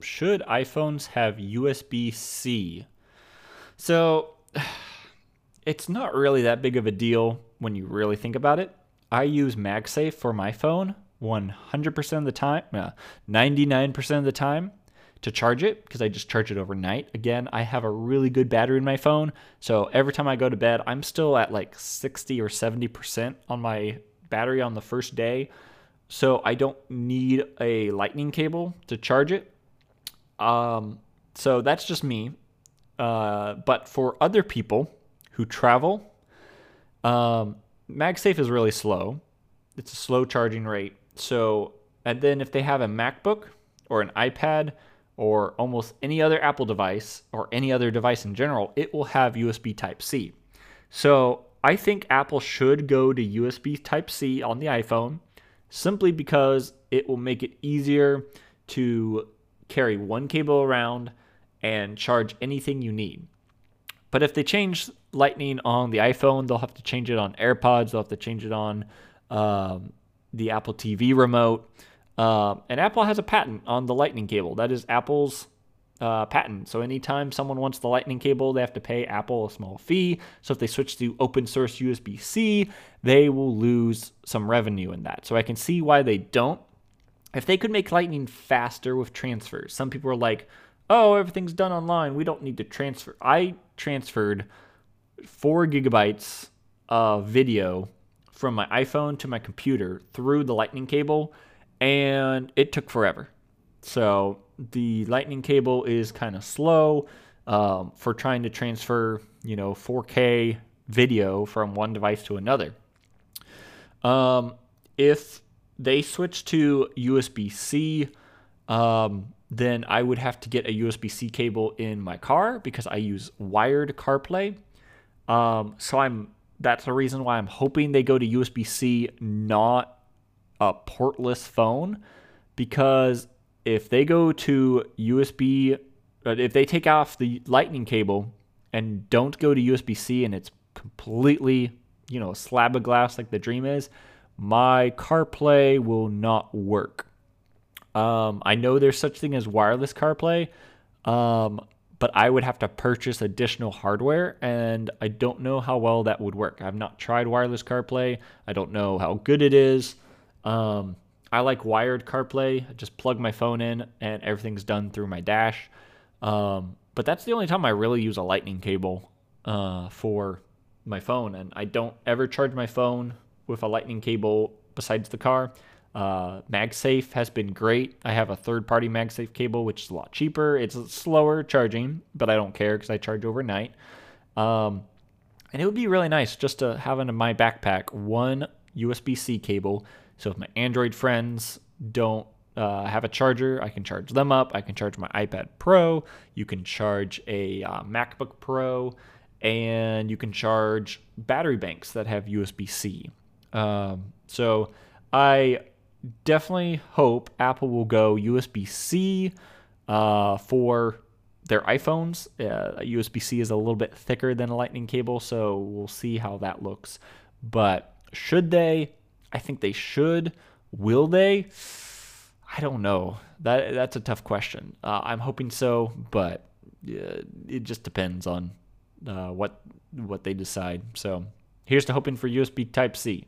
should iPhones have USB C? So it's not really that big of a deal when you really think about it. I use MagSafe for my phone 100% of the time, uh, 99% of the time to charge it because I just charge it overnight. Again, I have a really good battery in my phone. So every time I go to bed, I'm still at like 60 or 70% on my battery on the first day. So I don't need a lightning cable to charge it. Um, so that's just me. Uh, but for other people who travel, um, MagSafe is really slow. It's a slow charging rate. So, and then if they have a MacBook or an iPad or almost any other Apple device or any other device in general, it will have USB Type C. So, I think Apple should go to USB Type C on the iPhone simply because it will make it easier to carry one cable around and charge anything you need. But if they change Lightning on the iPhone, they'll have to change it on AirPods, they'll have to change it on um, the Apple TV remote. Uh, and Apple has a patent on the Lightning cable. That is Apple's uh, patent. So anytime someone wants the Lightning cable, they have to pay Apple a small fee. So if they switch to open source USB C, they will lose some revenue in that. So I can see why they don't. If they could make Lightning faster with transfers, some people are like, oh, everything's done online. We don't need to transfer. I transferred four gigabytes of video from my iPhone to my computer through the lightning cable, and it took forever. So the lightning cable is kind of slow um, for trying to transfer, you know, 4K video from one device to another. Um, if they switch to USB C, um, then I would have to get a USB C cable in my car because I use wired CarPlay. Um, so I'm that's the reason why I'm hoping they go to USB C, not a portless phone, because if they go to USB, uh, if they take off the Lightning cable and don't go to USB C and it's completely, you know, a slab of glass like the Dream is, my CarPlay will not work. Um, I know there's such thing as wireless CarPlay, um, but I would have to purchase additional hardware, and I don't know how well that would work. I've not tried wireless CarPlay. I don't know how good it is. Um, I like wired CarPlay. I just plug my phone in, and everything's done through my dash. Um, but that's the only time I really use a Lightning cable uh, for my phone, and I don't ever charge my phone with a Lightning cable besides the car. Uh, MagSafe has been great. I have a third party MagSafe cable, which is a lot cheaper. It's slower charging, but I don't care because I charge overnight. Um, and it would be really nice just to have in my backpack one USB C cable. So if my Android friends don't uh, have a charger, I can charge them up. I can charge my iPad Pro. You can charge a uh, MacBook Pro. And you can charge battery banks that have USB C. Um, so I definitely hope Apple will go USB C uh, for their iPhones. Uh, USB C is a little bit thicker than a Lightning cable, so we'll see how that looks. But should they? I think they should. Will they? I don't know. That that's a tough question. Uh, I'm hoping so, but it just depends on uh, what what they decide. So here's to hoping for USB Type C.